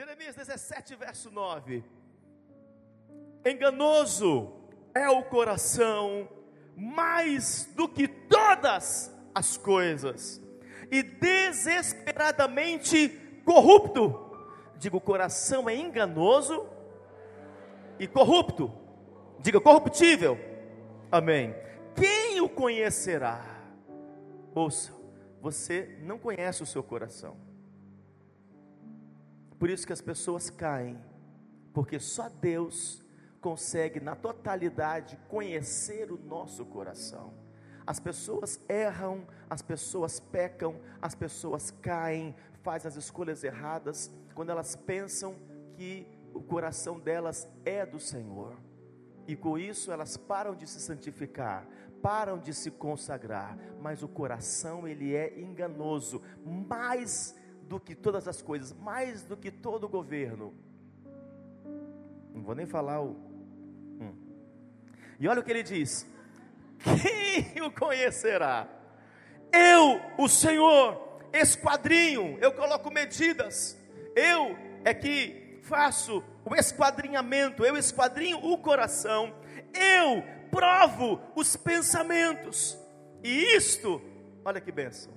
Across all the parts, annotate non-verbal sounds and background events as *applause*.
Jeremias 17, verso 9. Enganoso é o coração mais do que todas as coisas, e desesperadamente corrupto. Diga, o coração é enganoso e corrupto. Diga, corruptível. Amém. Quem o conhecerá? Ouça, você não conhece o seu coração. Por isso que as pessoas caem, porque só Deus consegue, na totalidade, conhecer o nosso coração. As pessoas erram, as pessoas pecam, as pessoas caem, fazem as escolhas erradas, quando elas pensam que o coração delas é do Senhor. E com isso elas param de se santificar, param de se consagrar, mas o coração ele é enganoso, mais do que todas as coisas, mais do que todo o governo. Não vou nem falar o. Hum. E olha o que ele diz: Quem o conhecerá? Eu, o Senhor, esquadrinho, eu coloco medidas, eu é que faço o esquadrinhamento, eu esquadrinho o coração, eu provo os pensamentos, e isto, olha que benção,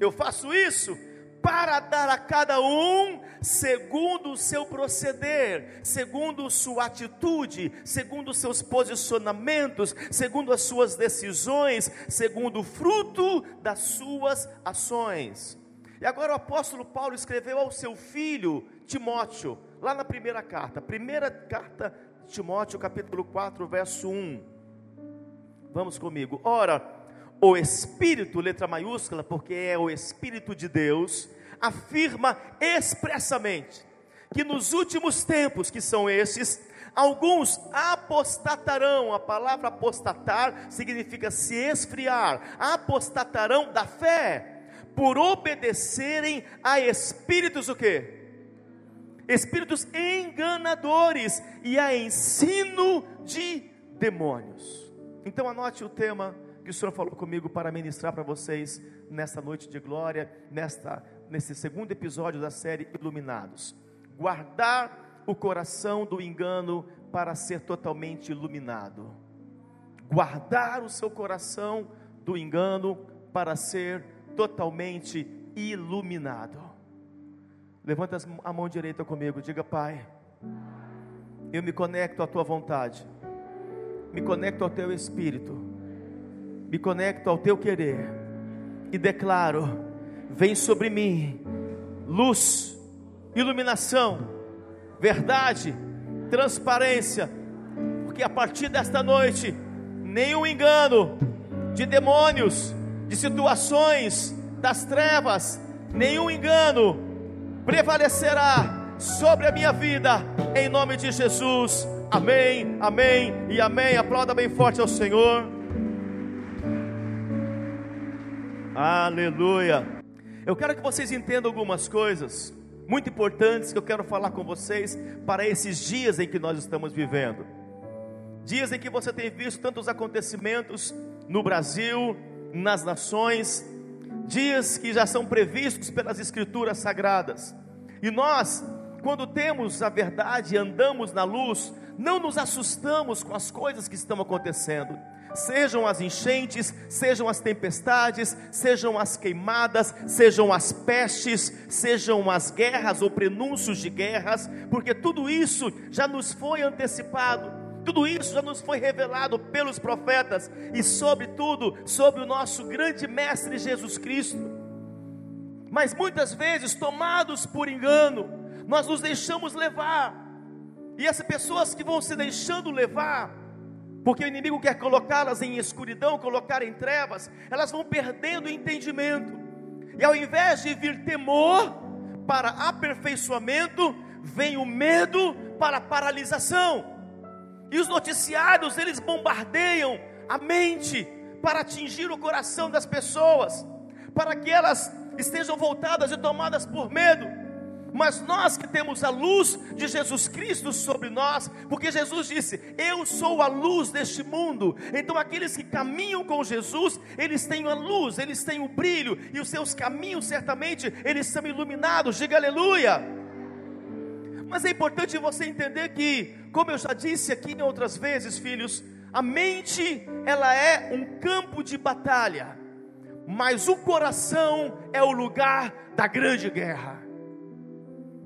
eu faço isso para dar a cada um segundo o seu proceder, segundo sua atitude, segundo seus posicionamentos, segundo as suas decisões, segundo o fruto das suas ações. E agora o apóstolo Paulo escreveu ao seu filho Timóteo, lá na primeira carta, primeira carta de Timóteo, capítulo 4, verso 1. Vamos comigo. Ora, o Espírito, letra maiúscula, porque é o Espírito de Deus, afirma expressamente que nos últimos tempos, que são esses, alguns apostatarão. A palavra apostatar significa se esfriar. Apostatarão da fé por obedecerem a espíritos o quê? Espíritos enganadores e a ensino de demônios. Então anote o tema que o Senhor falou comigo para ministrar para vocês nesta noite de glória, nesta nesse segundo episódio da série Iluminados. Guardar o coração do engano para ser totalmente iluminado. Guardar o seu coração do engano para ser totalmente iluminado. Levanta a mão direita comigo, diga: Pai, eu me conecto à tua vontade, me conecto ao teu espírito me conecto ao teu querer e declaro: vem sobre mim luz, iluminação, verdade, transparência, porque a partir desta noite, nenhum engano de demônios, de situações das trevas, nenhum engano prevalecerá sobre a minha vida, em nome de Jesus. Amém, amém e amém. Aplauda bem forte ao Senhor. Aleluia. Eu quero que vocês entendam algumas coisas muito importantes que eu quero falar com vocês para esses dias em que nós estamos vivendo. Dias em que você tem visto tantos acontecimentos no Brasil, nas nações, dias que já são previstos pelas Escrituras Sagradas. E nós, quando temos a verdade e andamos na luz, não nos assustamos com as coisas que estão acontecendo sejam as enchentes, sejam as tempestades, sejam as queimadas, sejam as pestes, sejam as guerras ou prenúncios de guerras, porque tudo isso já nos foi antecipado. Tudo isso já nos foi revelado pelos profetas e, sobretudo, sobre o nosso grande Mestre Jesus Cristo. Mas muitas vezes, tomados por engano, nós nos deixamos levar, e essas pessoas que vão se deixando levar, porque o inimigo quer colocá-las em escuridão, colocar em trevas, elas vão perdendo o entendimento. E ao invés de vir temor para aperfeiçoamento, vem o medo para paralisação. E os noticiários, eles bombardeiam a mente para atingir o coração das pessoas, para que elas estejam voltadas e tomadas por medo mas nós que temos a luz de Jesus Cristo sobre nós, porque Jesus disse: Eu sou a luz deste mundo. Então, aqueles que caminham com Jesus, eles têm a luz, eles têm o brilho, e os seus caminhos certamente eles são iluminados. Diga aleluia. Mas é importante você entender que, como eu já disse aqui em outras vezes, filhos, a mente ela é um campo de batalha, mas o coração é o lugar da grande guerra.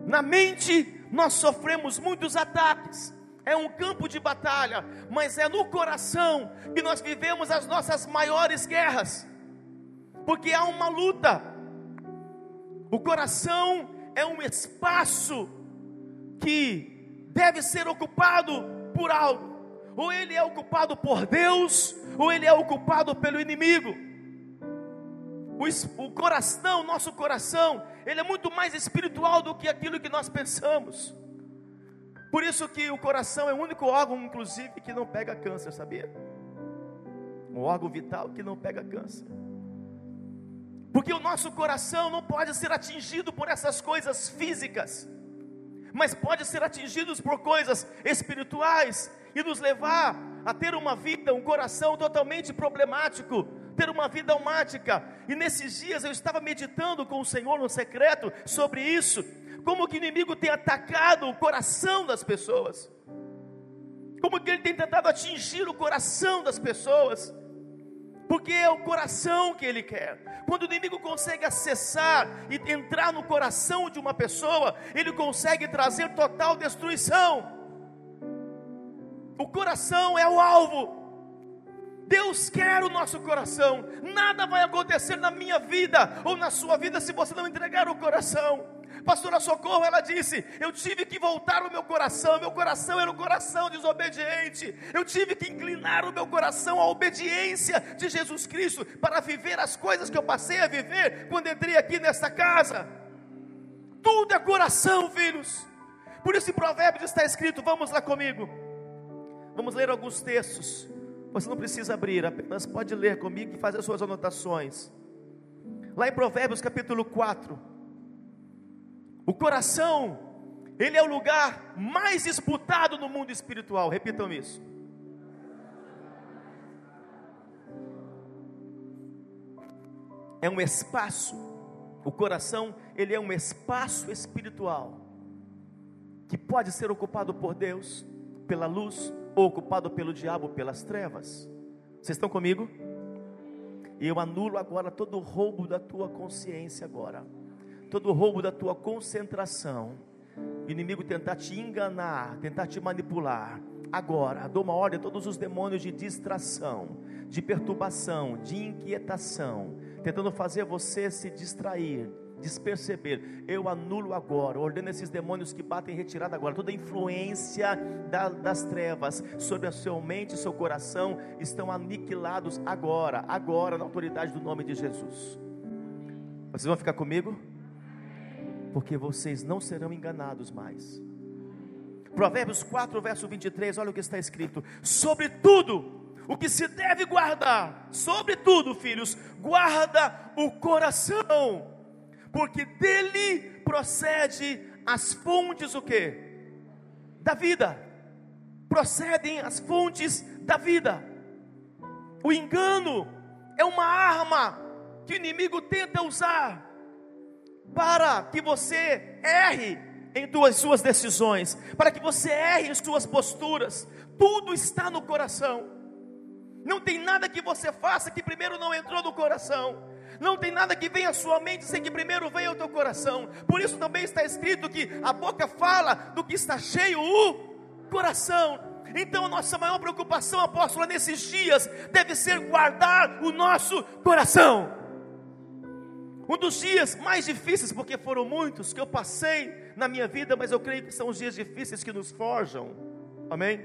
Na mente nós sofremos muitos ataques, é um campo de batalha, mas é no coração que nós vivemos as nossas maiores guerras, porque há uma luta. O coração é um espaço que deve ser ocupado por algo, ou ele é ocupado por Deus, ou ele é ocupado pelo inimigo. O, o coração, nosso coração, ele é muito mais espiritual do que aquilo que nós pensamos. Por isso que o coração é o único órgão, inclusive, que não pega câncer, sabia? Um órgão vital que não pega câncer. Porque o nosso coração não pode ser atingido por essas coisas físicas, mas pode ser atingido por coisas espirituais e nos levar a ter uma vida, um coração totalmente problemático, ter uma vida almática. E nesses dias eu estava meditando com o Senhor no secreto sobre isso como que o inimigo tem atacado o coração das pessoas, como que ele tem tentado atingir o coração das pessoas, porque é o coração que ele quer. Quando o inimigo consegue acessar e entrar no coração de uma pessoa, ele consegue trazer total destruição. O coração é o alvo. Deus quer o nosso coração. Nada vai acontecer na minha vida ou na sua vida se você não entregar o coração. Pastora Socorro, ela disse: Eu tive que voltar o meu coração, meu coração era um coração desobediente. Eu tive que inclinar o meu coração à obediência de Jesus Cristo para viver as coisas que eu passei a viver quando entrei aqui nesta casa. Tudo é coração, filhos. Por isso, em Provérbios está escrito: Vamos lá comigo. Vamos ler alguns textos. Você não precisa abrir, apenas pode ler comigo e fazer as suas anotações. Lá em Provérbios capítulo 4, o coração, ele é o lugar mais disputado no mundo espiritual. Repitam isso. É um espaço. O coração, ele é um espaço espiritual que pode ser ocupado por Deus, pela luz, ou ocupado pelo diabo, pelas trevas. Vocês estão comigo? E eu anulo agora todo o roubo da tua consciência agora todo roubo da tua concentração, o inimigo tentar te enganar, tentar te manipular. Agora, dou uma ordem a todos os demônios de distração, de perturbação, de inquietação, tentando fazer você se distrair, desperceber. Eu anulo agora, ordeno esses demônios que batem em retirada agora, toda influência da, das trevas sobre a sua mente e seu coração estão aniquilados agora, agora, na autoridade do nome de Jesus. Vocês vão ficar comigo? porque vocês não serão enganados mais. Provérbios 4, verso 23, olha o que está escrito: Sobretudo, o que se deve guardar, sobretudo, filhos, guarda o coração, porque dele procede as fontes o que? Da vida. Procedem as fontes da vida. O engano é uma arma que o inimigo tenta usar para que você erre em duas suas decisões, para que você erre em suas posturas. Tudo está no coração. Não tem nada que você faça que primeiro não entrou no coração. Não tem nada que venha à sua mente sem que primeiro venha ao teu coração. Por isso também está escrito que a boca fala do que está cheio o coração. Então a nossa maior preocupação, apóstolo, nesses dias deve ser guardar o nosso coração. Um dos dias mais difíceis, porque foram muitos que eu passei na minha vida, mas eu creio que são os dias difíceis que nos forjam. Amém?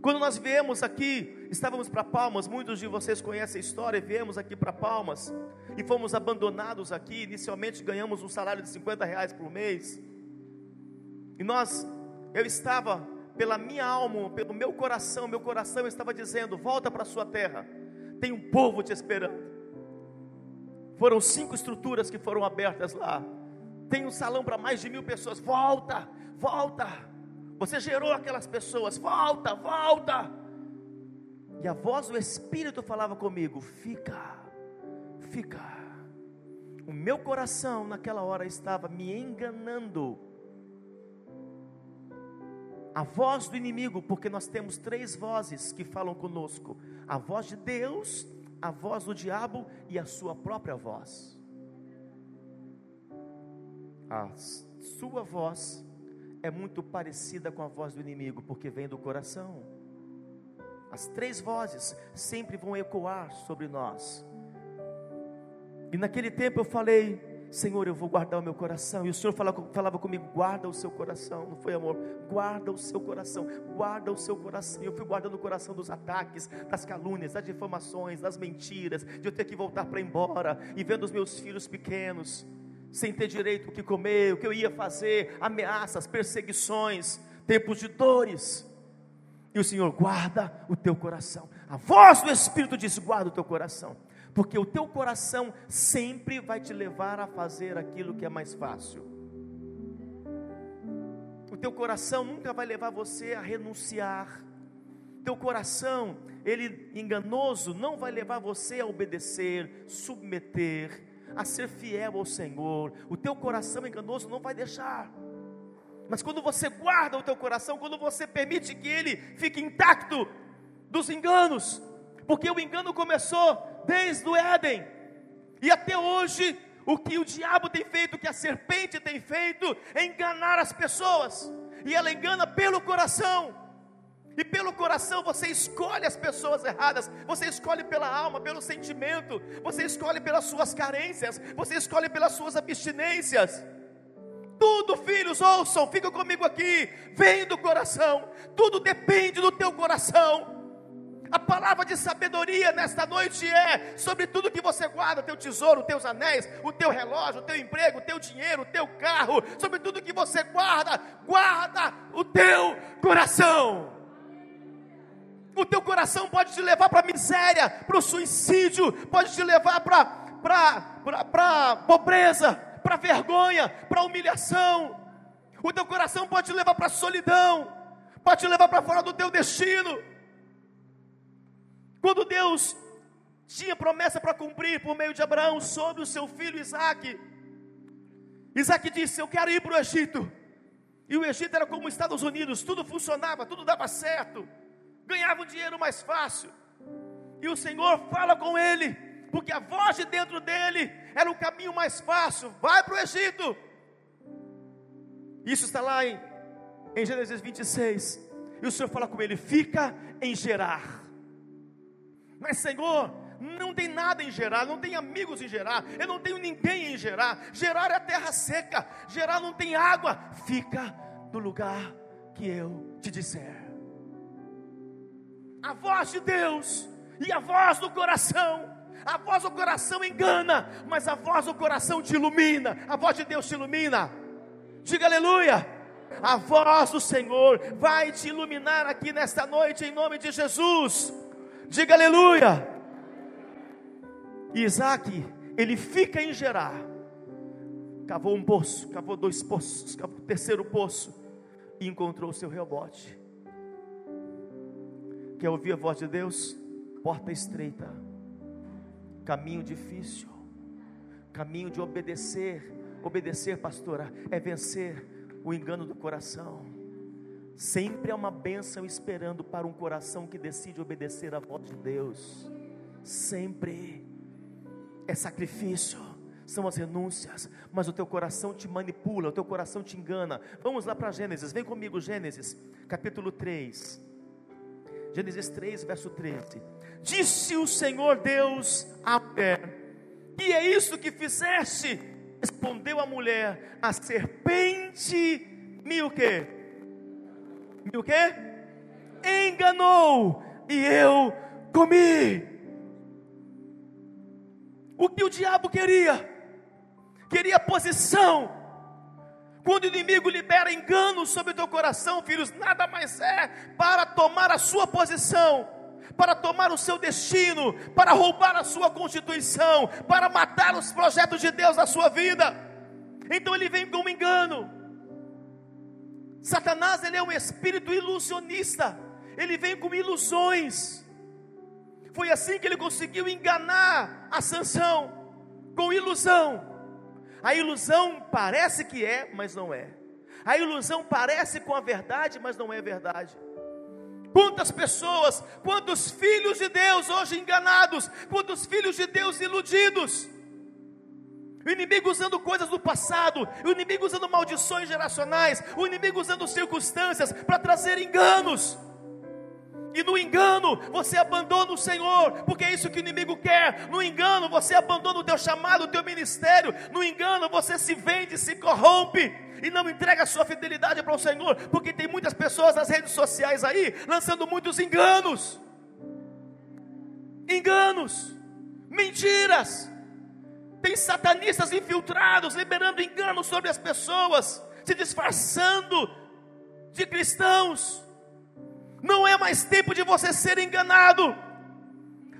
Quando nós viemos aqui, estávamos para Palmas, muitos de vocês conhecem a história, viemos aqui para Palmas e fomos abandonados aqui. Inicialmente ganhamos um salário de 50 reais por mês. E nós, eu estava, pela minha alma, pelo meu coração, meu coração estava dizendo: volta para a sua terra, tem um povo te esperando. Foram cinco estruturas que foram abertas lá. Tem um salão para mais de mil pessoas. Volta, volta. Você gerou aquelas pessoas. Volta, volta. E a voz do Espírito falava comigo: Fica, fica. O meu coração naquela hora estava me enganando. a voz do inimigo, porque nós temos três vozes que falam conosco: a voz de Deus, a voz do diabo e a sua própria voz. A sua voz é muito parecida com a voz do inimigo, porque vem do coração. As três vozes sempre vão ecoar sobre nós. E naquele tempo eu falei, Senhor, eu vou guardar o meu coração. E o Senhor falava, falava comigo: guarda o seu coração. Não foi amor? Guarda o seu coração. Guarda o seu coração. Eu fui guardando o coração dos ataques, das calúnias, das difamações, das mentiras, de eu ter que voltar para embora e vendo os meus filhos pequenos, sem ter direito o que comer, o que eu ia fazer, ameaças, perseguições, tempos de dores. E o Senhor guarda o teu coração. A voz do Espírito diz: guarda o teu coração porque o teu coração sempre vai te levar a fazer aquilo que é mais fácil. O teu coração nunca vai levar você a renunciar. Teu coração, ele enganoso, não vai levar você a obedecer, submeter, a ser fiel ao Senhor. O teu coração enganoso não vai deixar. Mas quando você guarda o teu coração, quando você permite que ele fique intacto dos enganos, porque o engano começou desde o Éden. E até hoje, o que o diabo tem feito, o que a serpente tem feito, é enganar as pessoas. E ela engana pelo coração. E pelo coração você escolhe as pessoas erradas, você escolhe pela alma, pelo sentimento, você escolhe pelas suas carências, você escolhe pelas suas abstinências. Tudo, filhos, ouçam, fica comigo aqui, vem do coração, tudo depende do teu coração. A palavra de sabedoria nesta noite é sobre tudo que você guarda, teu tesouro, teus anéis, o teu relógio, o teu emprego, o teu dinheiro, o teu carro, sobre tudo que você guarda, guarda o teu coração. O teu coração pode te levar para a miséria, para o suicídio, pode te levar para a pobreza, para vergonha, para humilhação. O teu coração pode te levar para solidão, pode te levar para fora do teu destino. Quando Deus tinha promessa para cumprir por meio de Abraão sobre o seu filho Isaac, Isaac disse: Eu quero ir para o Egito. E o Egito era como os Estados Unidos, tudo funcionava, tudo dava certo, ganhava um dinheiro mais fácil. E o Senhor fala com ele, porque a voz de dentro dele era o caminho mais fácil: vai para o Egito. Isso está lá em, em Gênesis 26. E o Senhor fala com ele: fica em Gerar. Mas, Senhor, não tem nada em Gerar, não tem amigos em Gerar, eu não tenho ninguém em Gerar. Gerar é terra seca, Gerar não tem água. Fica no lugar que eu te disser. A voz de Deus e a voz do coração. A voz do coração engana, mas a voz do coração te ilumina. A voz de Deus te ilumina. Diga aleluia. A voz do Senhor vai te iluminar aqui nesta noite, em nome de Jesus. Diga aleluia. Isaac, ele fica em Gerar. Cavou um poço, cavou dois poços, cavou o terceiro poço e encontrou o seu rebote. Quer ouvir a voz de Deus? Porta estreita, caminho difícil, caminho de obedecer. Obedecer, pastora, é vencer o engano do coração Sempre há uma bênção esperando para um coração que decide obedecer à voz de Deus. Sempre. É sacrifício, são as renúncias, mas o teu coração te manipula, o teu coração te engana. Vamos lá para Gênesis, vem comigo, Gênesis, capítulo 3. Gênesis 3, verso 13. Disse o Senhor Deus a mulher: E é isso que fizeste? Respondeu a mulher: A serpente me o quê? me o quê? Enganou e eu comi. O que o diabo queria? Queria posição. Quando o inimigo libera engano sobre o teu coração, filhos, nada mais é para tomar a sua posição, para tomar o seu destino, para roubar a sua constituição, para matar os projetos de Deus na sua vida. Então ele vem com um engano. Satanás ele é um espírito ilusionista. Ele vem com ilusões. Foi assim que ele conseguiu enganar a Sansão com ilusão. A ilusão parece que é, mas não é. A ilusão parece com a verdade, mas não é verdade. Quantas pessoas, quantos filhos de Deus hoje enganados, quantos filhos de Deus iludidos. O inimigo usando coisas do passado, o inimigo usando maldições geracionais, o inimigo usando circunstâncias para trazer enganos. E no engano você abandona o Senhor, porque é isso que o inimigo quer. No engano você abandona o teu chamado, o teu ministério. No engano você se vende, se corrompe e não entrega a sua fidelidade para o Senhor, porque tem muitas pessoas nas redes sociais aí lançando muitos enganos, enganos, mentiras. Tem satanistas infiltrados liberando enganos sobre as pessoas, se disfarçando de cristãos. Não é mais tempo de você ser enganado.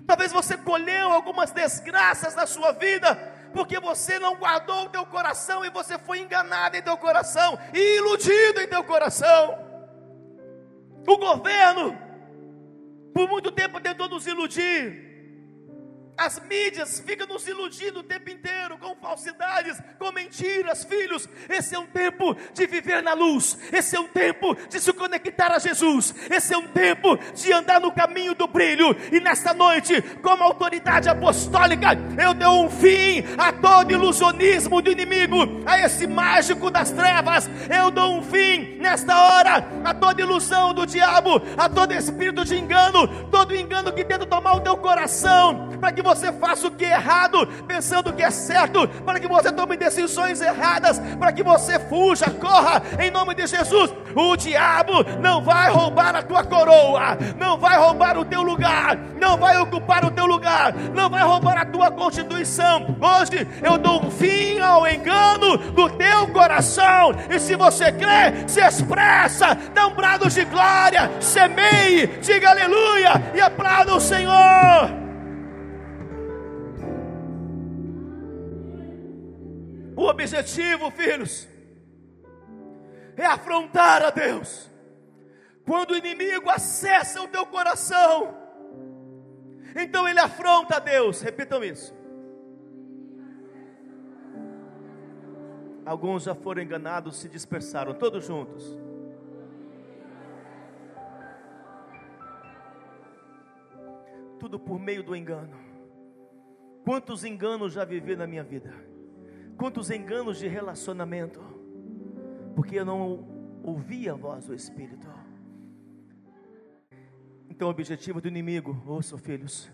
Talvez você colheu algumas desgraças na sua vida, porque você não guardou o teu coração e você foi enganado em teu coração e iludido em teu coração. O governo, por muito tempo, tentou nos iludir. As mídias ficam nos iludindo o tempo inteiro com falsidades, com mentiras, filhos. Esse é um tempo de viver na luz. Esse é um tempo de se conectar a Jesus. Esse é um tempo de andar no caminho do brilho. E nesta noite, como autoridade apostólica, eu dou um fim a todo ilusionismo do inimigo, a esse mágico das trevas. Eu dou um fim nesta hora a toda ilusão do diabo, a todo espírito de engano, todo engano que tenta tomar o teu coração, para que você faça o que é errado, pensando que é certo, para que você tome decisões erradas, para que você fuja, corra em nome de Jesus. O diabo não vai roubar a tua coroa, não vai roubar o teu lugar, não vai ocupar o teu lugar, não vai roubar a tua constituição. Hoje eu dou um fim ao engano do teu coração, e se você crê, se expressa, dá um brado de glória, semeie, diga aleluia e aplauda o Senhor. O objetivo, filhos, é afrontar a Deus. Quando o inimigo acessa o teu coração, então ele afronta a Deus. Repitam isso. Alguns já foram enganados, se dispersaram, todos juntos. Tudo por meio do engano. Quantos enganos já vivi na minha vida? Quantos enganos de relacionamento, porque eu não ouvi a voz do Espírito. Então, o objetivo do inimigo, ouçam filhos,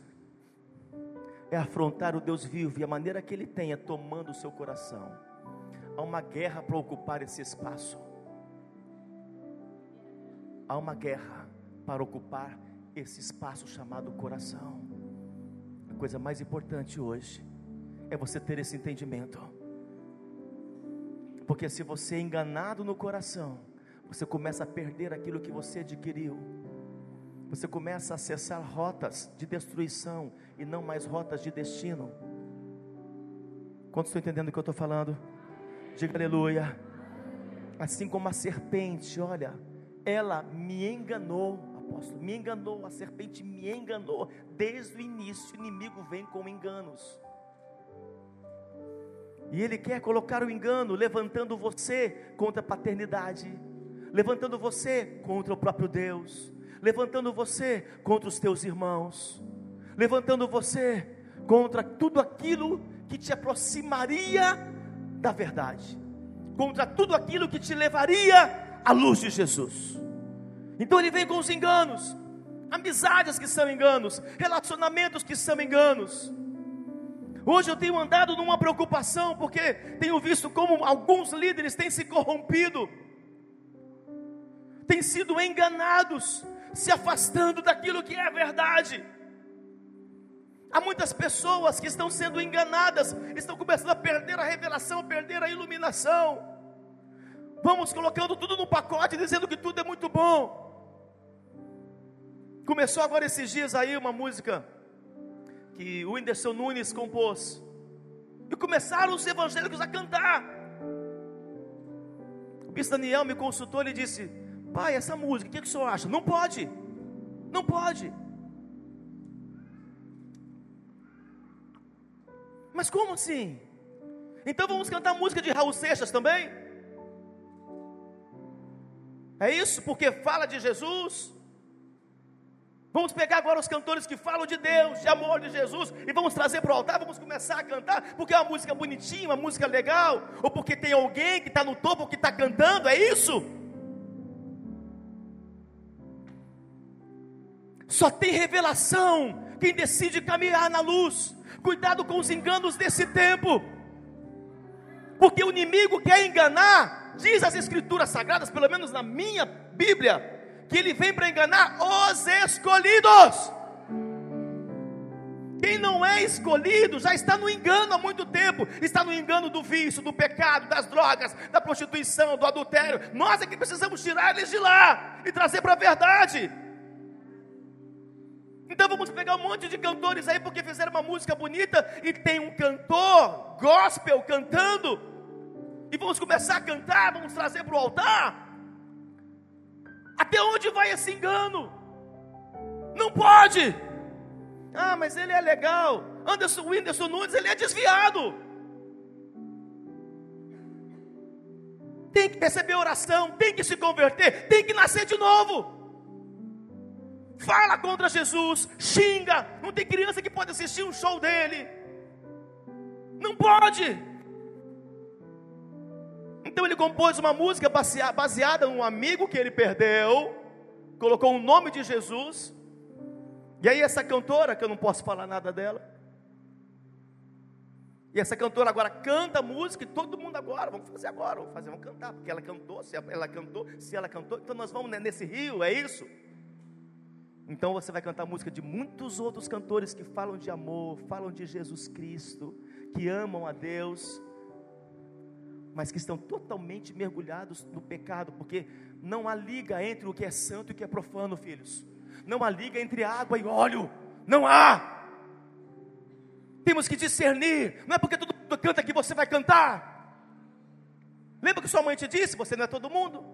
é afrontar o Deus vivo e a maneira que ele tem é tomando o seu coração. Há uma guerra para ocupar esse espaço. Há uma guerra para ocupar esse espaço chamado coração. A coisa mais importante hoje é você ter esse entendimento. Porque se você é enganado no coração, você começa a perder aquilo que você adquiriu. Você começa a acessar rotas de destruição e não mais rotas de destino. Quantos estão entendendo o que eu estou falando? Diga aleluia. Assim como a serpente, olha, ela me enganou, apóstolo, me enganou, a serpente me enganou. Desde o início, o inimigo vem com enganos. E ele quer colocar o engano, levantando você contra a paternidade, levantando você contra o próprio Deus, levantando você contra os teus irmãos, levantando você contra tudo aquilo que te aproximaria da verdade, contra tudo aquilo que te levaria à luz de Jesus. Então ele vem com os enganos, amizades que são enganos, relacionamentos que são enganos Hoje eu tenho andado numa preocupação, porque tenho visto como alguns líderes têm se corrompido, têm sido enganados, se afastando daquilo que é verdade. Há muitas pessoas que estão sendo enganadas, estão começando a perder a revelação, perder a iluminação. Vamos colocando tudo no pacote, dizendo que tudo é muito bom. Começou agora esses dias aí uma música que o Whindersson Nunes compôs. E começaram os evangélicos a cantar. O bispo Daniel me consultou e disse: Pai, essa música, o que, que o senhor acha? Não pode, não pode. Mas como assim? Então vamos cantar música de Raul Seixas também? É isso? Porque fala de Jesus. Vamos pegar agora os cantores que falam de Deus, de amor de Jesus, e vamos trazer para o altar, vamos começar a cantar, porque é uma música bonitinha, uma música legal, ou porque tem alguém que está no topo que está cantando, é isso? Só tem revelação quem decide caminhar na luz. Cuidado com os enganos desse tempo, porque o inimigo quer enganar, diz as Escrituras Sagradas, pelo menos na minha Bíblia, que ele vem para enganar os escolhidos. Quem não é escolhido já está no engano há muito tempo, está no engano do vício, do pecado, das drogas, da prostituição, do adultério. Nós é que precisamos tirar eles de lá e trazer para a verdade. Então vamos pegar um monte de cantores aí porque fizeram uma música bonita e tem um cantor gospel cantando. E vamos começar a cantar, vamos trazer para o altar. Até onde vai esse engano? Não pode. Ah, mas ele é legal. Anderson Whindersson Nunes, ele é desviado. Tem que receber oração, tem que se converter, tem que nascer de novo. Fala contra Jesus, xinga. Não tem criança que pode assistir um show dele. Não pode. Então ele compôs uma música baseada num amigo que ele perdeu, colocou o nome de Jesus. E aí essa cantora, que eu não posso falar nada dela, e essa cantora agora canta música e todo mundo agora, vamos fazer agora, vamos fazer, vamos cantar, porque ela cantou, se ela cantou, se ela cantou, então nós vamos nesse rio, é isso? Então você vai cantar música de muitos outros cantores que falam de amor, falam de Jesus Cristo, que amam a Deus, mas que estão totalmente mergulhados no pecado, porque não há liga entre o que é santo e o que é profano, filhos. Não há liga entre água e óleo. Não há. Temos que discernir. Não é porque todo mundo canta que você vai cantar. Lembra que sua mãe te disse: você não é todo mundo.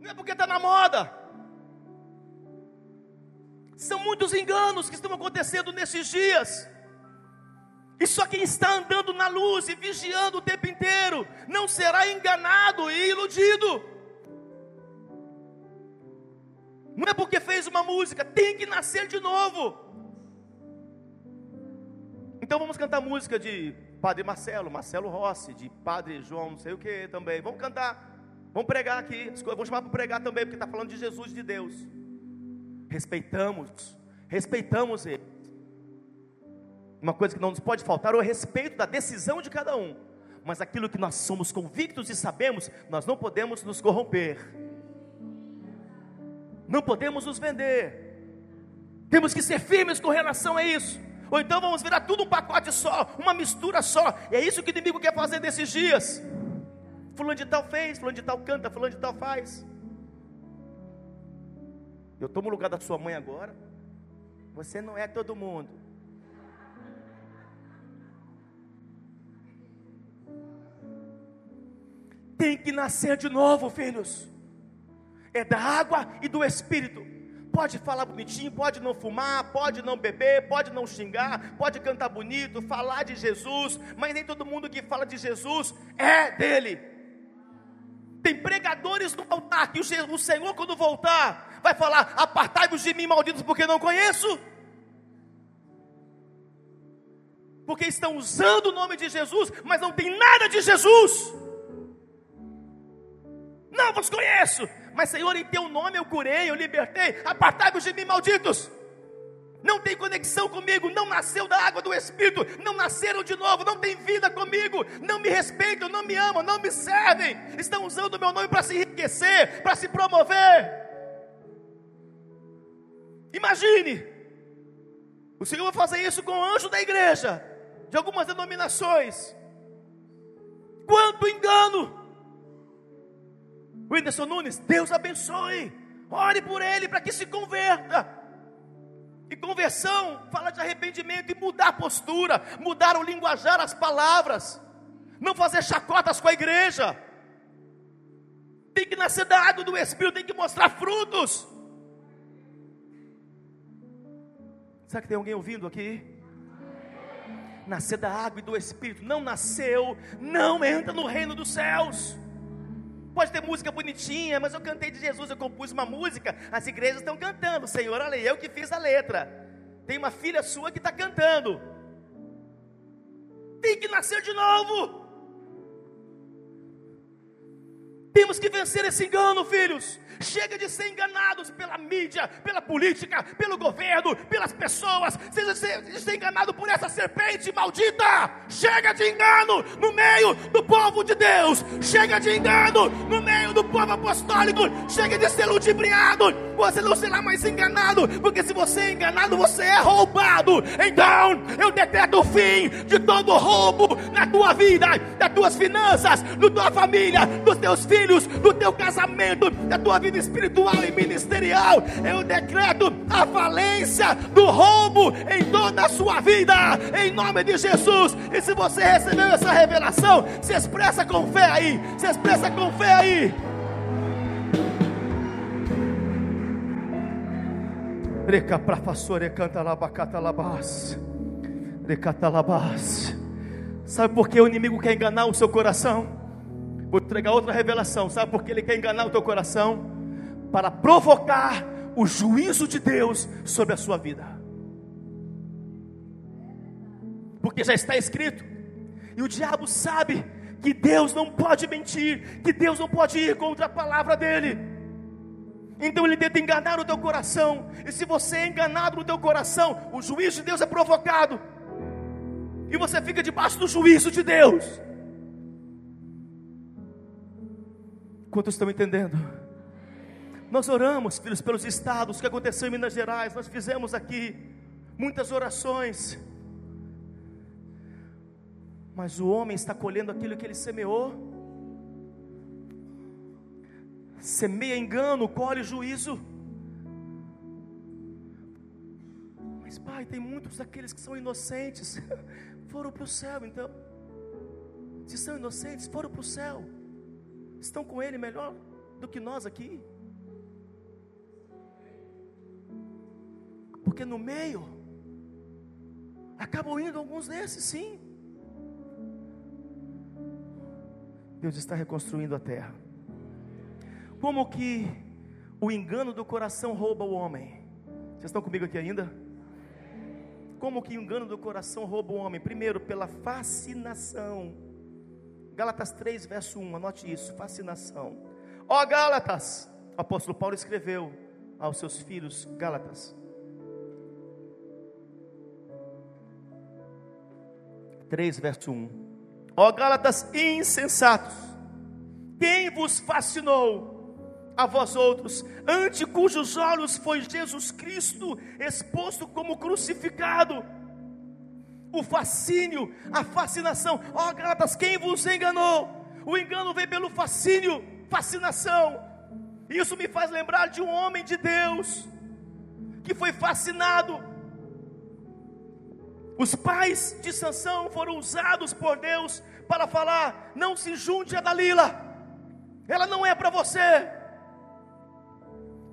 Não é porque está na moda. São muitos enganos que estão acontecendo nesses dias. E só quem está andando na luz e vigiando o tempo inteiro não será enganado e iludido. Não é porque fez uma música, tem que nascer de novo. Então vamos cantar música de Padre Marcelo, Marcelo Rossi, de Padre João, não sei o que também. Vamos cantar, vamos pregar aqui. Vamos chamar para pregar também, porque está falando de Jesus de Deus. Respeitamos, respeitamos ele. Uma coisa que não nos pode faltar é o respeito da decisão de cada um. Mas aquilo que nós somos convictos e sabemos, nós não podemos nos corromper. Não podemos nos vender. Temos que ser firmes com relação a isso. Ou então vamos virar tudo um pacote só, uma mistura só. E é isso que o inimigo quer fazer nesses dias. Fulano de tal fez, fulano de tal canta, fulano de tal faz. Eu tomo o lugar da sua mãe agora. Você não é todo mundo. Tem que nascer de novo, filhos. É da água e do Espírito. Pode falar bonitinho, pode não fumar, pode não beber, pode não xingar, pode cantar bonito, falar de Jesus, mas nem todo mundo que fala de Jesus é dele. Tem pregadores no altar que o Senhor, quando voltar, vai falar: Apartai-vos de mim, malditos, porque não conheço. Porque estão usando o nome de Jesus, mas não tem nada de Jesus. Não vos conheço, mas Senhor, em teu nome eu curei, eu libertei. Apartai-vos de mim, malditos. Não tem conexão comigo, não nasceu da água do Espírito, não nasceram de novo, não tem vida comigo, não me respeitam, não me amam, não me servem, estão usando o meu nome para se enriquecer, para se promover. Imagine, o Senhor vai fazer isso com o anjo da igreja, de algumas denominações. Quanto engano! Whindersson Nunes, Deus abençoe. Ore por ele para que se converta. E conversão fala de arrependimento e mudar a postura, mudar o linguajar, as palavras, não fazer chacotas com a igreja. Tem que nascer da água do Espírito, tem que mostrar frutos. Será que tem alguém ouvindo aqui? Nascer da água e do Espírito, não nasceu, não entra no reino dos céus. Pode ter música bonitinha, mas eu cantei de Jesus, eu compus uma música, as igrejas estão cantando, Senhor, olha, eu que fiz a letra. Tem uma filha sua que está cantando. Tem que nascer de novo. Temos que vencer esse engano, filhos. Chega de ser enganados pela mídia, pela política, pelo governo, pelas pessoas. Seja de ser enganado por essa serpente maldita. Chega de engano no meio do povo de Deus. Chega de engano no meio do povo apostólico. Chega de ser ludibriado. Você não será mais enganado, porque se você é enganado, você é roubado. Então, eu decreto o fim de todo roubo na tua vida, das tuas finanças, da tua família, dos teus filhos filhos, do teu casamento, da tua vida espiritual e ministerial. Eu decreto a falência do roubo em toda a sua vida, em nome de Jesus. E se você recebeu essa revelação, se expressa com fé aí, se expressa com fé aí. Reca pra fassore canta labacata labas. Recata labas. Sabe por que o inimigo quer enganar o seu coração? Vou entregar outra revelação. Sabe por que ele quer enganar o teu coração? Para provocar o juízo de Deus sobre a sua vida. Porque já está escrito. E o diabo sabe que Deus não pode mentir, que Deus não pode ir contra a palavra dele. Então ele tenta enganar o teu coração. E se você é enganado no teu coração, o juízo de Deus é provocado. E você fica debaixo do juízo de Deus. Quantos estão entendendo? Nós oramos, filhos, pelos estados que aconteceu em Minas Gerais. Nós fizemos aqui muitas orações. Mas o homem está colhendo aquilo que ele semeou. Semeia engano, colhe juízo. Mas, pai, tem muitos daqueles que são inocentes, *laughs* foram para o céu, então. Se são inocentes, foram para o céu estão com Ele melhor do que nós aqui. Porque no meio, acabam indo alguns desses, sim. Deus está reconstruindo a terra. Como que o engano do coração rouba o homem? Vocês estão comigo aqui ainda? Como que o engano do coração rouba o homem? Primeiro, pela fascinação Gálatas 3, verso 1, anote isso: fascinação. Ó Gálatas, o apóstolo Paulo escreveu aos seus filhos Gálatas. 3, verso 1. Ó Gálatas insensatos, quem vos fascinou? A vós outros, ante cujos olhos foi Jesus Cristo exposto como crucificado o fascínio, a fascinação. Ó oh, Gálatas, quem vos enganou? O engano vem pelo fascínio, fascinação. Isso me faz lembrar de um homem de Deus que foi fascinado. Os pais de Sansão foram usados por Deus para falar: não se junte a Dalila, ela não é para você.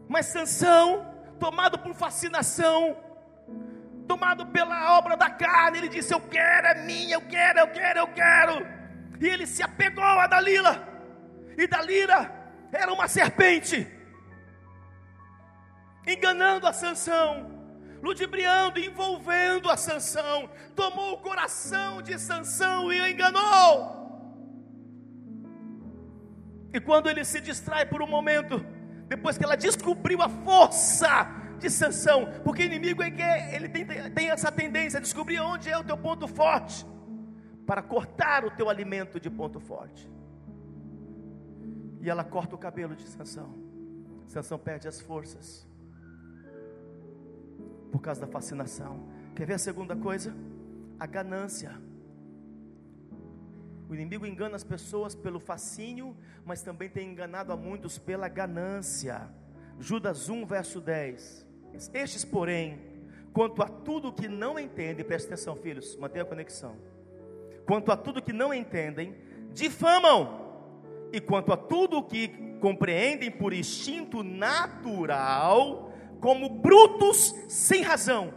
Mas Sansão, tomado por fascinação, tomado pela obra da carne, ele disse: Eu quero, é minha, eu quero, eu quero, eu quero. E ele se apegou a Dalila, e Dalila era uma serpente, enganando a Sansão, ludibriando, envolvendo a Sansão, tomou o coração de Sansão e o enganou. E quando ele se distrai por um momento, depois que ela descobriu a força de Sansão, porque inimigo é que ele tem, tem essa tendência a descobrir onde é o teu ponto forte, para cortar o teu alimento de ponto forte. E ela corta o cabelo de Sansão. Sansão perde as forças por causa da fascinação. Quer ver a segunda coisa? A ganância. O inimigo engana as pessoas pelo fascínio, mas também tem enganado a muitos pela ganância. Judas 1, verso 10. Estes, porém, quanto a tudo que não entendem, preste atenção, filhos, mantenha a conexão. Quanto a tudo que não entendem, difamam. E quanto a tudo que compreendem por instinto natural, como brutos sem razão,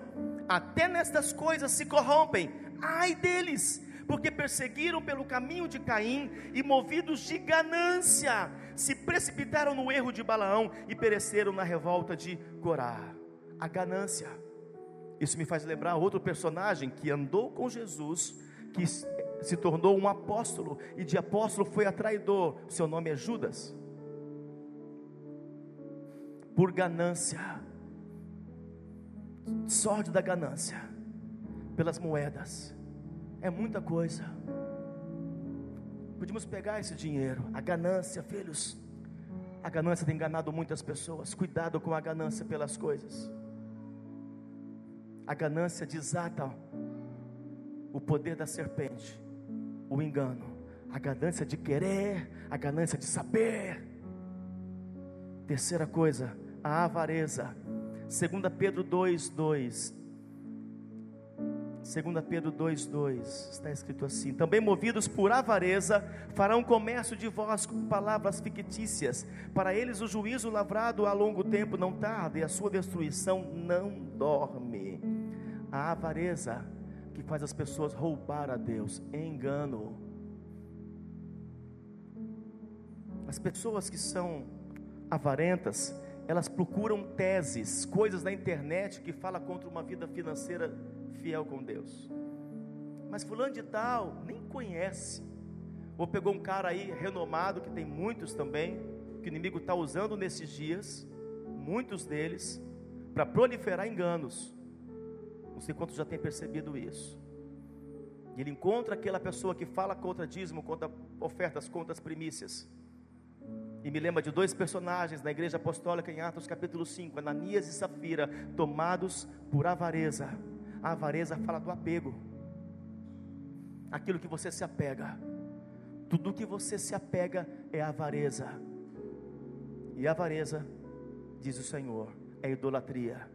até nestas coisas se corrompem. Ai deles, porque perseguiram pelo caminho de Caim e movidos de ganância se precipitaram no erro de Balaão e pereceram na revolta de Corá. A ganância. Isso me faz lembrar outro personagem que andou com Jesus, que se tornou um apóstolo, e de apóstolo foi a traidor. Seu nome é Judas. Por ganância, sorte da ganância, pelas moedas, é muita coisa. Podíamos pegar esse dinheiro, a ganância, filhos. A ganância tem enganado muitas pessoas. Cuidado com a ganância pelas coisas. A ganância desata o poder da serpente, o engano, a ganância de querer, a ganância de saber. Terceira coisa, a avareza. 2 Pedro 2, 2. 2 Pedro 2,2 está escrito assim: Também movidos por avareza, farão comércio de vós com palavras fictícias. Para eles o juízo lavrado a longo tempo não tarda e a sua destruição não dorme. A avareza que faz as pessoas roubar a Deus, engano. As pessoas que são avarentas, elas procuram teses, coisas na internet que fala contra uma vida financeira fiel com Deus. Mas fulano de tal nem conhece. Ou pegou um cara aí renomado, que tem muitos também, que o inimigo está usando nesses dias, muitos deles, para proliferar enganos. Não sei quantos já têm percebido isso. Ele encontra aquela pessoa que fala contra dízimo, contra ofertas, contra as primícias. E me lembra de dois personagens na igreja apostólica em Atos capítulo 5, Ananias e Safira, tomados por avareza a avareza fala do apego. Aquilo que você se apega. Tudo que você se apega é avareza. E avareza, diz o Senhor, é idolatria.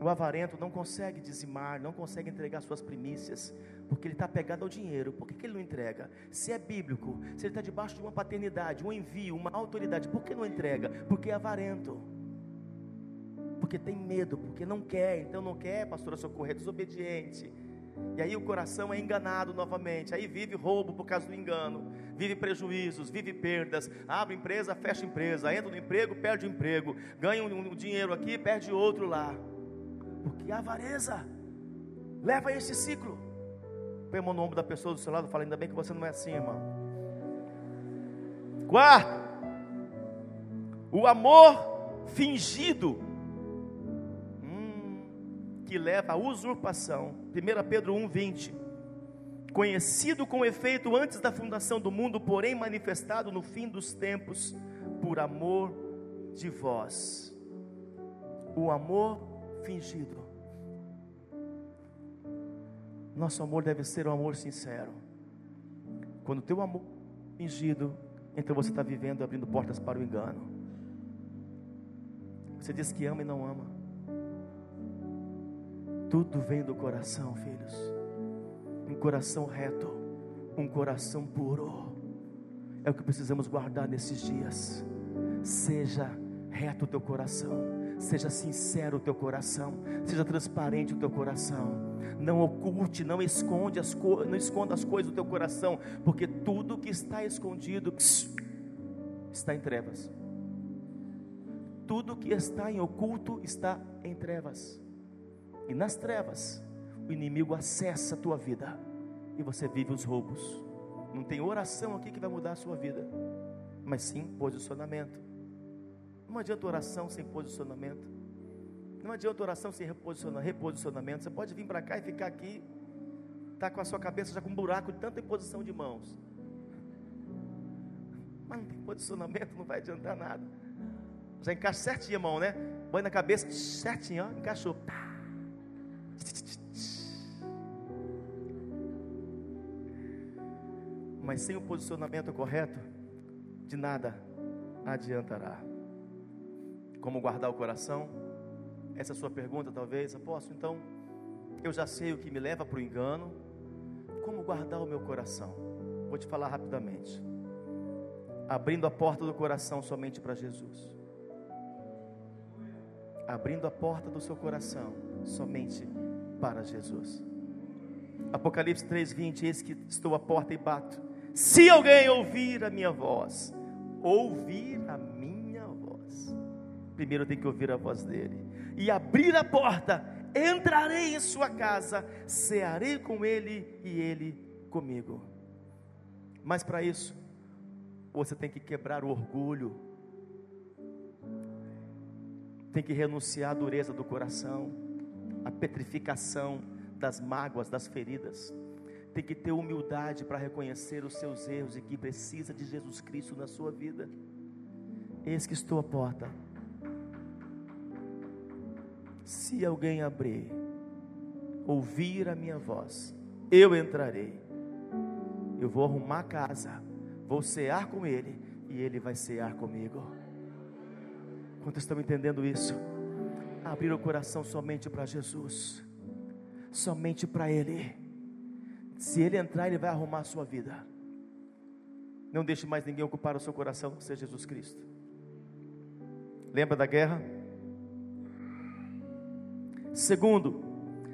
O avarento não consegue dizimar, não consegue entregar suas primícias, porque ele está apegado ao dinheiro. Por que, que ele não entrega? Se é bíblico, se ele está debaixo de uma paternidade, um envio, uma autoridade, por que não entrega? Porque é avarento porque tem medo, porque não quer, então não quer, pastora Socorro, é desobediente. E aí o coração é enganado novamente, aí vive roubo por causa do engano, vive prejuízos, vive perdas, abre empresa, fecha empresa, entra no emprego, perde o emprego, ganha um dinheiro aqui, perde outro lá. Porque a avareza leva a esse ciclo. Põe a mão no ombro da pessoa do seu lado e fala, ainda bem que você não é assim, irmão. Quarto, o amor fingido que leva à usurpação. 1 Pedro 1:20. Conhecido com efeito antes da fundação do mundo, porém manifestado no fim dos tempos, por amor de vós. O amor fingido. Nosso amor deve ser um amor sincero. Quando o teu amor é fingido, então você está vivendo abrindo portas para o engano. Você diz que ama e não ama. Tudo vem do coração, filhos. Um coração reto, um coração puro. É o que precisamos guardar nesses dias. Seja reto o teu coração, seja sincero o teu coração, seja transparente o teu coração. Não oculte, não esconde as não esconda as coisas do teu coração, porque tudo que está escondido está em trevas. Tudo que está em oculto está em trevas. E nas trevas, o inimigo acessa a tua vida e você vive os roubos. Não tem oração aqui que vai mudar a sua vida, mas sim posicionamento. Não adianta oração sem posicionamento. Não adianta oração sem reposicionamento. Você pode vir para cá e ficar aqui, tá com a sua cabeça já com um buraco de tanta imposição de mãos. Mas não tem posicionamento, não vai adiantar nada. Já encaixa certinho a mão, né? Põe na cabeça certinho, ó, encaixou. Pá. Mas sem o posicionamento correto, de nada adiantará. Como guardar o coração? Essa é a sua pergunta, talvez, apóstolo. Então, eu já sei o que me leva para o engano. Como guardar o meu coração? Vou te falar rapidamente. Abrindo a porta do coração somente para Jesus. Abrindo a porta do seu coração somente para Jesus. Apocalipse 3:20, eis que estou à porta e bato. Se alguém ouvir a minha voz, ouvir a. Primeiro tem que ouvir a voz dele e abrir a porta. Entrarei em sua casa, cearei com ele e ele comigo. Mas para isso, você tem que quebrar o orgulho, tem que renunciar à dureza do coração, à petrificação das mágoas, das feridas. Tem que ter humildade para reconhecer os seus erros e que precisa de Jesus Cristo na sua vida. Eis que estou à porta. Se alguém abrir, ouvir a minha voz, eu entrarei. Eu vou arrumar a casa, vou cear com ele e ele vai cear comigo. Quantos estão entendendo isso? Abrir o coração somente para Jesus, somente para Ele. Se Ele entrar, Ele vai arrumar a sua vida. Não deixe mais ninguém ocupar o seu coração, seja Jesus Cristo. Lembra da guerra? Segundo,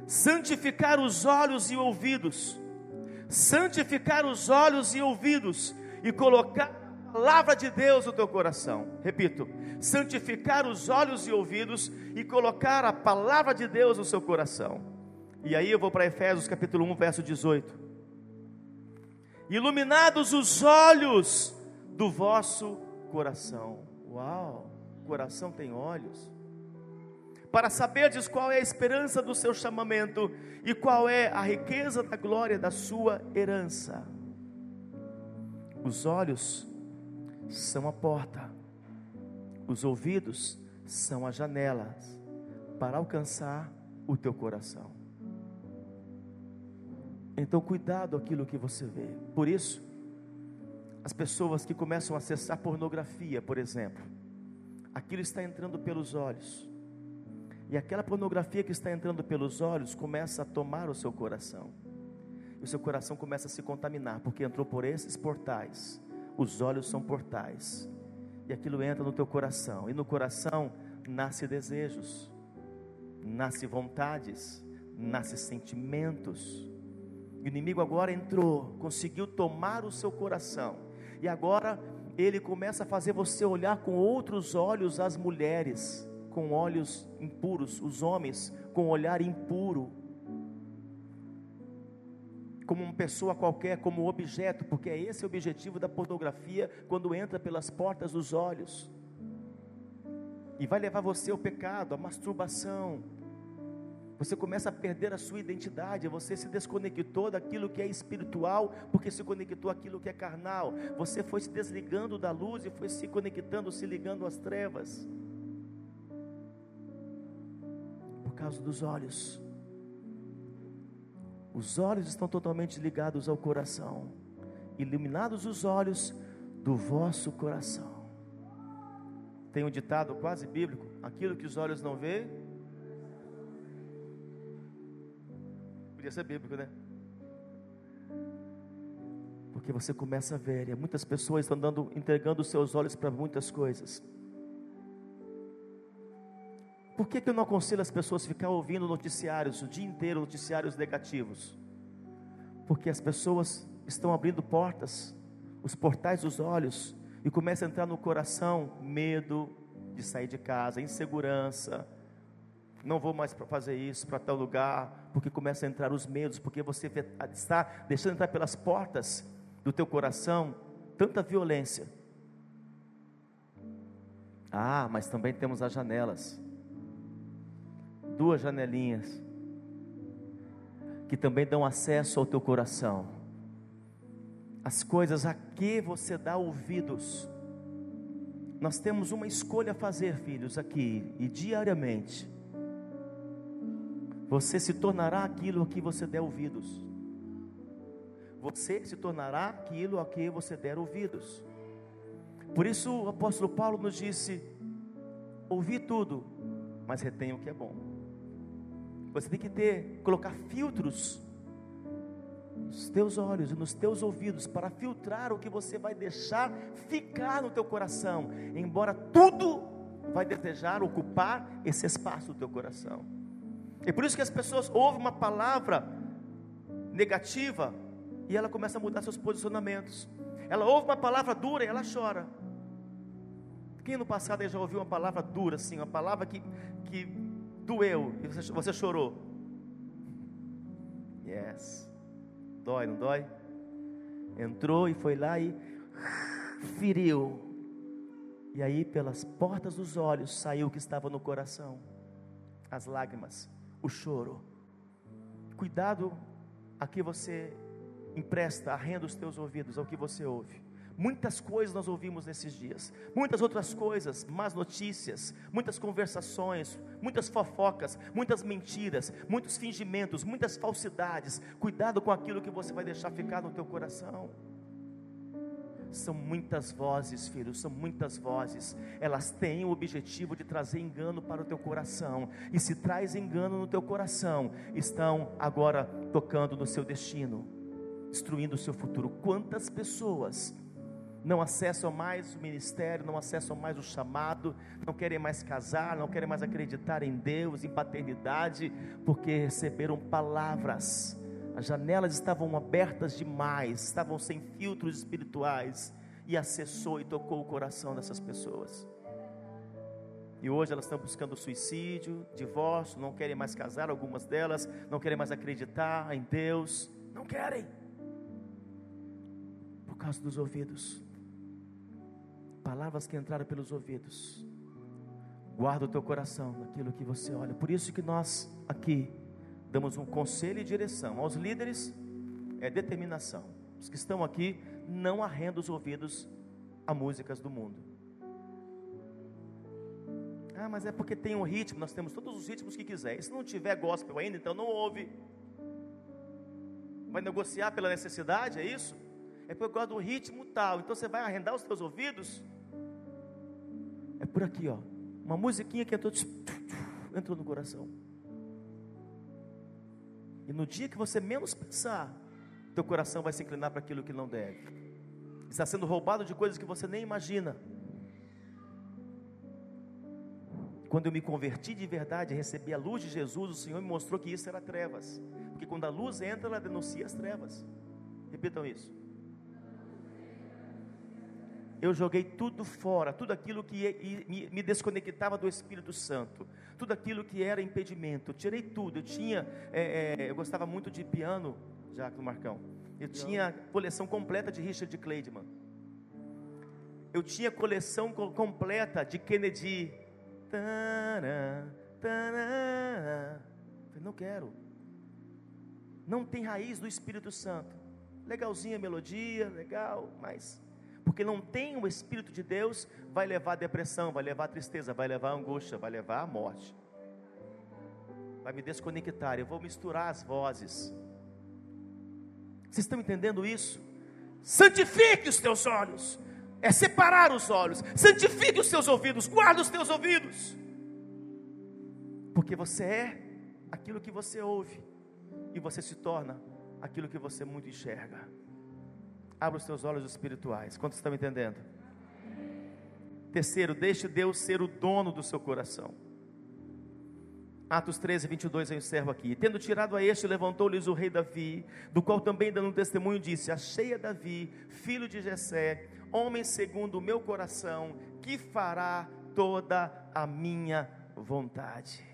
santificar os olhos e ouvidos. Santificar os olhos e ouvidos e colocar a palavra de Deus no teu coração. Repito, santificar os olhos e ouvidos e colocar a palavra de Deus no seu coração. E aí eu vou para Efésios capítulo 1, verso 18. Iluminados os olhos do vosso coração. Uau, coração tem olhos. Para saberdes qual é a esperança do seu chamamento e qual é a riqueza da glória da sua herança. Os olhos são a porta, os ouvidos são as janelas para alcançar o teu coração. Então, cuidado aquilo que você vê. Por isso, as pessoas que começam a acessar pornografia, por exemplo, aquilo está entrando pelos olhos. E aquela pornografia que está entrando pelos olhos começa a tomar o seu coração. E o seu coração começa a se contaminar, porque entrou por esses portais. Os olhos são portais. E aquilo entra no teu coração. E no coração nasce desejos, nasce vontades, nasce sentimentos. O inimigo agora entrou, conseguiu tomar o seu coração. E agora ele começa a fazer você olhar com outros olhos as mulheres, com olhos impuros, os homens com olhar impuro como uma pessoa qualquer, como objeto, porque é esse o objetivo da pornografia quando entra pelas portas dos olhos. E vai levar você ao pecado, à masturbação. Você começa a perder a sua identidade, você se desconectou daquilo que é espiritual, porque se conectou àquilo que é carnal. Você foi se desligando da luz e foi se conectando, se ligando às trevas. Causa dos olhos. Os olhos estão totalmente ligados ao coração. Iluminados os olhos do vosso coração. Tem um ditado quase bíblico: aquilo que os olhos não vê. Podia ser bíblico, né? Porque você começa a ver, e muitas pessoas estão dando, entregando os seus olhos para muitas coisas. Por que, que eu não aconselho as pessoas a ficar ouvindo noticiários o dia inteiro, noticiários negativos? Porque as pessoas estão abrindo portas, os portais dos olhos, e começa a entrar no coração medo de sair de casa, insegurança. Não vou mais fazer isso, para tal lugar, porque começa a entrar os medos, porque você está deixando entrar pelas portas do teu coração tanta violência. Ah, mas também temos as janelas duas janelinhas que também dão acesso ao teu coração. As coisas a que você dá ouvidos. Nós temos uma escolha a fazer, filhos, aqui e diariamente. Você se tornará aquilo a que você der ouvidos. Você se tornará aquilo a que você der ouvidos. Por isso o apóstolo Paulo nos disse: ouvi tudo, mas retenha o que é bom. Você tem que ter, colocar filtros nos teus olhos e nos teus ouvidos para filtrar o que você vai deixar ficar no teu coração, embora tudo vai desejar ocupar esse espaço do teu coração. É por isso que as pessoas ouvem uma palavra negativa e ela começa a mudar seus posicionamentos. Ela ouve uma palavra dura e ela chora. Quem no passado já ouviu uma palavra dura assim, uma palavra que, que doeu e você, você chorou? Yes. Dói, não dói? Entrou e foi lá e feriu. E aí, pelas portas dos olhos, saiu o que estava no coração: as lágrimas, o choro. Cuidado a que você empresta, arrenda os teus ouvidos ao que você ouve. Muitas coisas nós ouvimos nesses dias, muitas outras coisas, más notícias, muitas conversações, muitas fofocas, muitas mentiras, muitos fingimentos, muitas falsidades. Cuidado com aquilo que você vai deixar ficar no teu coração. São muitas vozes, filhos, são muitas vozes. Elas têm o objetivo de trazer engano para o teu coração. E se traz engano no teu coração, estão agora tocando no seu destino, destruindo o seu futuro. Quantas pessoas não acessam mais o ministério, não acessam mais o chamado, não querem mais casar, não querem mais acreditar em Deus, em paternidade, porque receberam palavras. As janelas estavam abertas demais, estavam sem filtros espirituais, e acessou e tocou o coração dessas pessoas. E hoje elas estão buscando suicídio, divórcio, não querem mais casar, algumas delas não querem mais acreditar em Deus, não querem, por causa dos ouvidos palavras que entraram pelos ouvidos. Guarda o teu coração naquilo que você olha. Por isso que nós aqui damos um conselho e direção aos líderes é determinação. Os que estão aqui não arrendam os ouvidos a músicas do mundo. Ah, mas é porque tem um ritmo, nós temos todos os ritmos que quiser. E se não tiver gospel ainda, então não ouve. Vai negociar pela necessidade, é isso? É porque eu gosto do ritmo tal. Então você vai arrendar os teus ouvidos é por aqui, ó. Uma musiquinha que entrou, entrou no coração. E no dia que você menos pensar, teu coração vai se inclinar para aquilo que não deve. Está sendo roubado de coisas que você nem imagina. Quando eu me converti de verdade, recebi a luz de Jesus, o Senhor me mostrou que isso era trevas. Porque quando a luz entra, ela denuncia as trevas. Repitam isso eu joguei tudo fora, tudo aquilo que me desconectava do Espírito Santo, tudo aquilo que era impedimento, tirei tudo. Eu tinha, é, é, eu gostava muito de piano, já com o Marcão. Eu tinha coleção completa de Richard Clayderman. Eu tinha coleção completa de Kennedy. Tana, tana. Falei, não quero. Não tem raiz do Espírito Santo. Legalzinha a melodia, legal, mas porque não tem o Espírito de Deus, vai levar depressão, vai levar tristeza, vai levar angústia, vai levar a morte. Vai me desconectar, eu vou misturar as vozes. Vocês estão entendendo isso? Santifique os teus olhos, é separar os olhos, santifique os teus ouvidos, guarda os teus ouvidos, porque você é aquilo que você ouve, e você se torna aquilo que você muito enxerga. Abra os teus olhos espirituais. Quantos estão entendendo? Terceiro, deixe Deus ser o dono do seu coração. Atos 13, 22 eu encerro aqui. Tendo tirado a este, levantou-lhes o rei Davi, do qual também dando um testemunho disse: Achei a Davi, filho de Jessé, homem segundo o meu coração, que fará toda a minha vontade.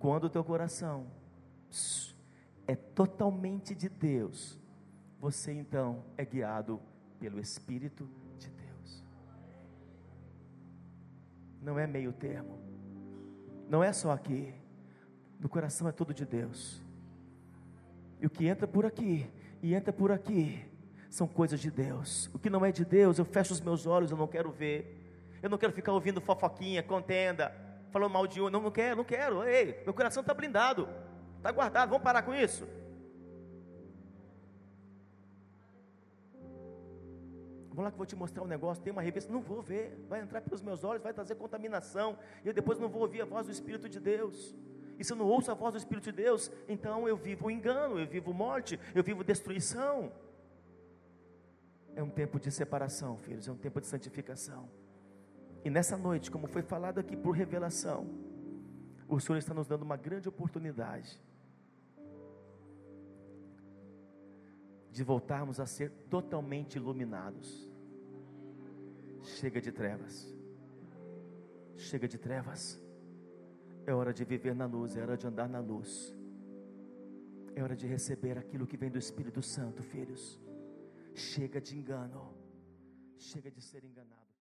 Quando o teu coração é totalmente de Deus, você então é guiado pelo Espírito de Deus. Não é meio termo, não é só aqui, no coração é tudo de Deus. E o que entra por aqui e entra por aqui são coisas de Deus. O que não é de Deus, eu fecho os meus olhos, eu não quero ver. Eu não quero ficar ouvindo fofoquinha, contenda, falando mal de um. Não, não quero, não quero. Ei, meu coração está blindado, está guardado. Vamos parar com isso. Vamos lá que vou te mostrar um negócio. Tem uma revista, não vou ver. Vai entrar pelos meus olhos, vai trazer contaminação. E eu depois não vou ouvir a voz do Espírito de Deus. E se eu não ouço a voz do Espírito de Deus, então eu vivo engano, eu vivo morte, eu vivo destruição. É um tempo de separação, filhos, é um tempo de santificação. E nessa noite, como foi falado aqui por revelação, o Senhor está nos dando uma grande oportunidade de voltarmos a ser totalmente iluminados. Chega de trevas. Chega de trevas. É hora de viver na luz, é hora de andar na luz. É hora de receber aquilo que vem do Espírito Santo, filhos. Chega de engano. Chega de ser enganado.